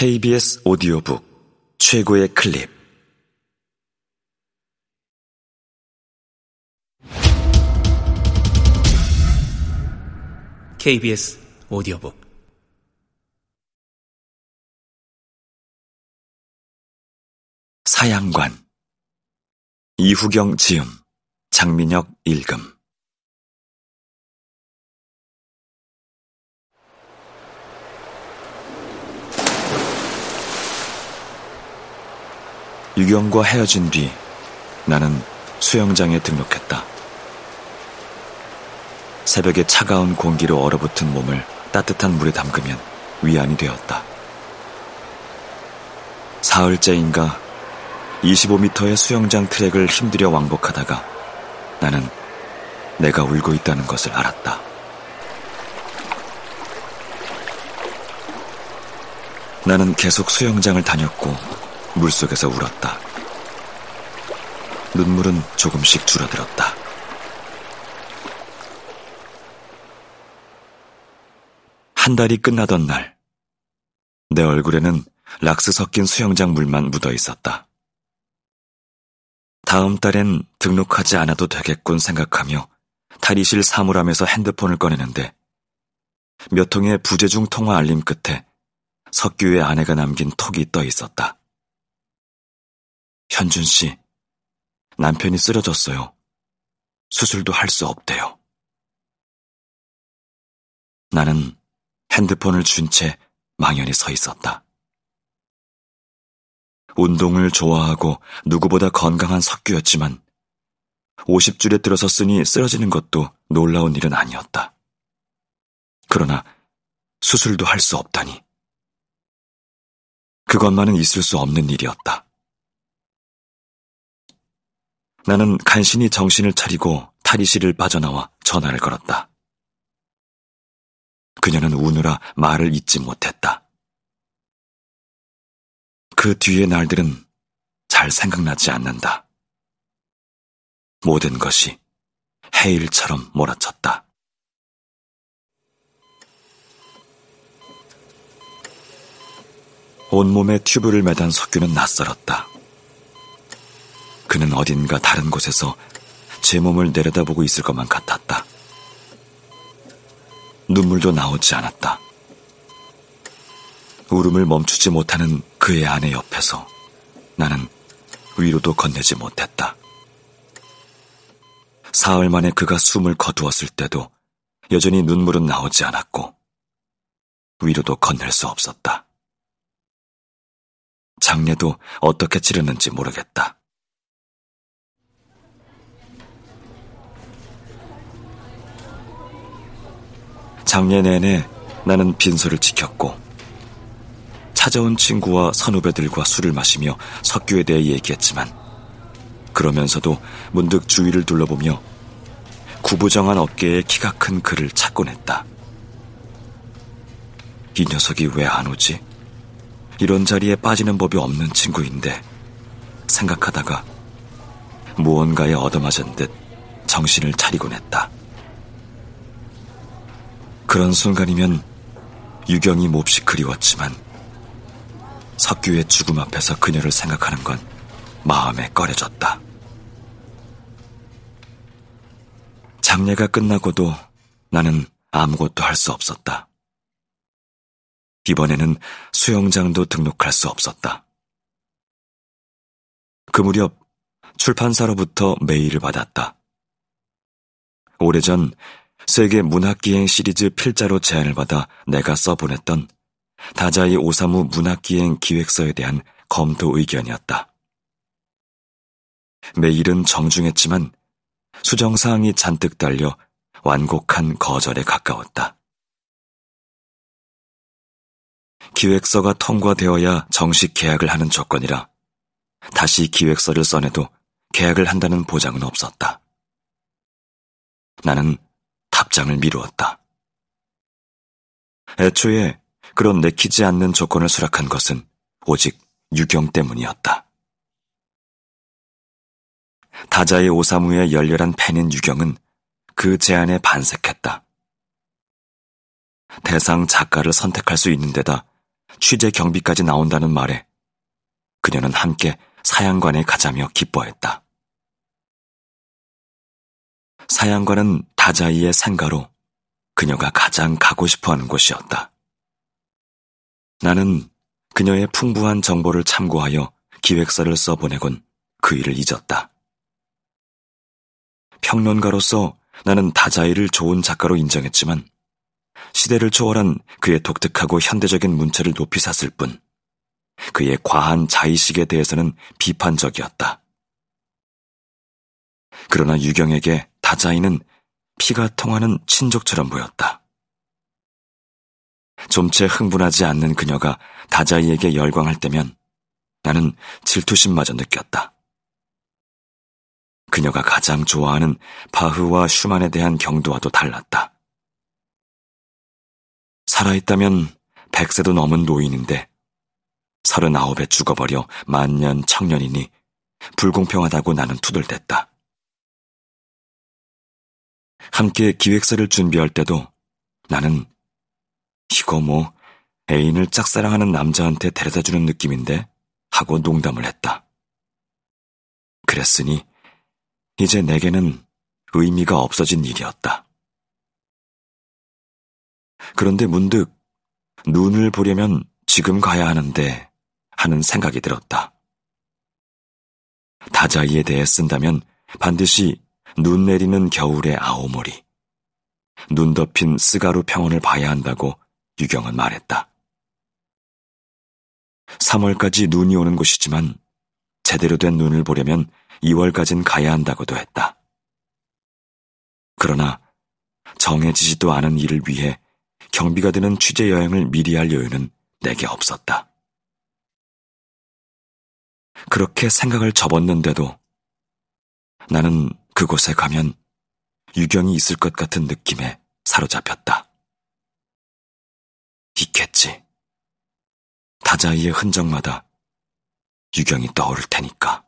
KBS 오디오북 최고의 클립. KBS 오디오북. 사양관. 이후경 지음. 장민혁 읽음 유경과 헤어진 뒤 나는 수영장에 등록했다. 새벽에 차가운 공기로 얼어붙은 몸을 따뜻한 물에 담그면 위안이 되었다. 사흘째인가 25m의 수영장 트랙을 힘들여 왕복하다가 나는 내가 울고 있다는 것을 알았다. 나는 계속 수영장을 다녔고 물속에서 울었다. 눈물은 조금씩 줄어들었다. 한 달이 끝나던 날, 내 얼굴에는 락스 섞인 수영장 물만 묻어 있었다. 다음 달엔 등록하지 않아도 되겠군 생각하며 탈의실 사물함에서 핸드폰을 꺼내는데 몇 통의 부재중 통화 알림 끝에 석규의 아내가 남긴 톡이 떠 있었다. 현준 씨, 남편이 쓰러졌어요. 수술도 할 수 없대요. 나는 핸드폰을 준 채 망연히 서 있었다. 운동을 좋아하고 누구보다 건강한 석규였지만 50줄에 들어섰으니 쓰러지는 것도 놀라운 일은 아니었다. 그러나 수술도 할 수 없다니. 그것만은 있을 수 없는 일이었다. 나는 간신히 정신을 차리고 탈의실을 빠져나와 전화를 걸었다. 그녀는 우느라 말을 잇지 못했다. 그 뒤의 날들은 잘 생각나지 않는다. 모든 것이 해일처럼 몰아쳤다. 온몸에 튜브를 매단 석규는 낯설었다. 그는 어딘가 다른 곳에서 제 몸을 내려다보고 있을 것만 같았다. 눈물도 나오지 않았다. 울음을 멈추지 못하는 그의 아내 옆에서 나는 위로도 건네지 못했다. 사흘 만에 그가 숨을 거두었을 때도 여전히 눈물은 나오지 않았고 위로도 건넬 수 없었다. 장례도 어떻게 치르는지 모르겠다. 장례 내내 나는 빈소를 지켰고 찾아온 친구와 선후배들과 술을 마시며 석규에 대해 얘기했지만 그러면서도 문득 주위를 둘러보며 구부정한 어깨에 키가 큰 그를 찾곤 했다. 이 녀석이 왜 안 오지? 이런 자리에 빠지는 법이 없는 친구인데 생각하다가 무언가에 얻어맞은 듯 정신을 차리곤 했다. 그런 순간이면 유경이 몹시 그리웠지만 석규의 죽음 앞에서 그녀를 생각하는 건 마음에 꺼려졌다. 장례가 끝나고도 나는 아무것도 할 수 없었다. 이번에는 수영장도 등록할 수 없었다. 그 무렵 출판사로부터 메일을 받았다. 오래전 세계 문학기행 시리즈 필자로 제안을 받아 내가 써보냈던 다자이 오사무 문학기행 기획서에 대한 검토 의견이었다. 메일은 정중했지만 수정사항이 잔뜩 달려 완곡한 거절에 가까웠다. 기획서가 통과되어야 정식 계약을 하는 조건이라 다시 기획서를 써내도 계약을 한다는 보장은 없었다. 나는 답장을 미루었다. 애초에 그런 내키지 않는 조건을 수락한 것은 오직 유경 때문이었다. 다자의 오사무의 열렬한 팬인 유경은 그 제안에 반색했다. 대상 작가를 선택할 수 있는 데다 취재 경비까지 나온다는 말에 그녀는 함께 사양관에 가자며 기뻐했다. 사양관은 다자이의 상가로 그녀가 가장 가고 싶어 하는 곳이었다. 나는 그녀의 풍부한 정보를 참고하여 기획서를 써보내곤 그 일을 잊었다. 평론가로서 나는 다자이를 좋은 작가로 인정했지만 시대를 초월한 그의 독특하고 현대적인 문체를 높이 샀을 뿐 그의 과한 자의식에 대해서는 비판적이었다. 그러나 유경에게 다자이는 피가 통하는 친족처럼 보였다. 좀채 흥분하지 않는 그녀가 다자이에게 열광할 때면 나는 질투심마저 느꼈다. 그녀가 가장 좋아하는 바흐와 슈만에 대한 경도와도 달랐다. 살아있다면 백세도 넘은 노인인데 서른아홉에 죽어버려 만년 청년이니 불공평하다고 나는 투덜댔다. 함께 기획서를 준비할 때도 나는 이거 뭐 애인을 짝사랑하는 남자한테 데려다 주는 느낌인데 하고 농담을 했다. 그랬으니 이제 내게는 의미가 없어진 일이었다. 그런데 문득 눈을 보려면 지금 가야 하는데 하는 생각이 들었다. 다자이에 대해 쓴다면 반드시 눈 내리는 겨울의 아오모리, 눈 덮인 스가루 평원을 봐야 한다고 유경은 말했다. 3월까지 눈이 오는 곳이지만 제대로 된 눈을 보려면 2월까진 가야 한다고도 했다. 그러나 정해지지도 않은 일을 위해 경비가 드는 취재 여행을 미리 할 여유는 내게 없었다. 그렇게 생각을 접었는데도 나는 그곳에 가면 유경이 있을 것 같은 느낌에 사로잡혔다. 있겠지. 다자이의 흔적마다 유경이 떠오를 테니까.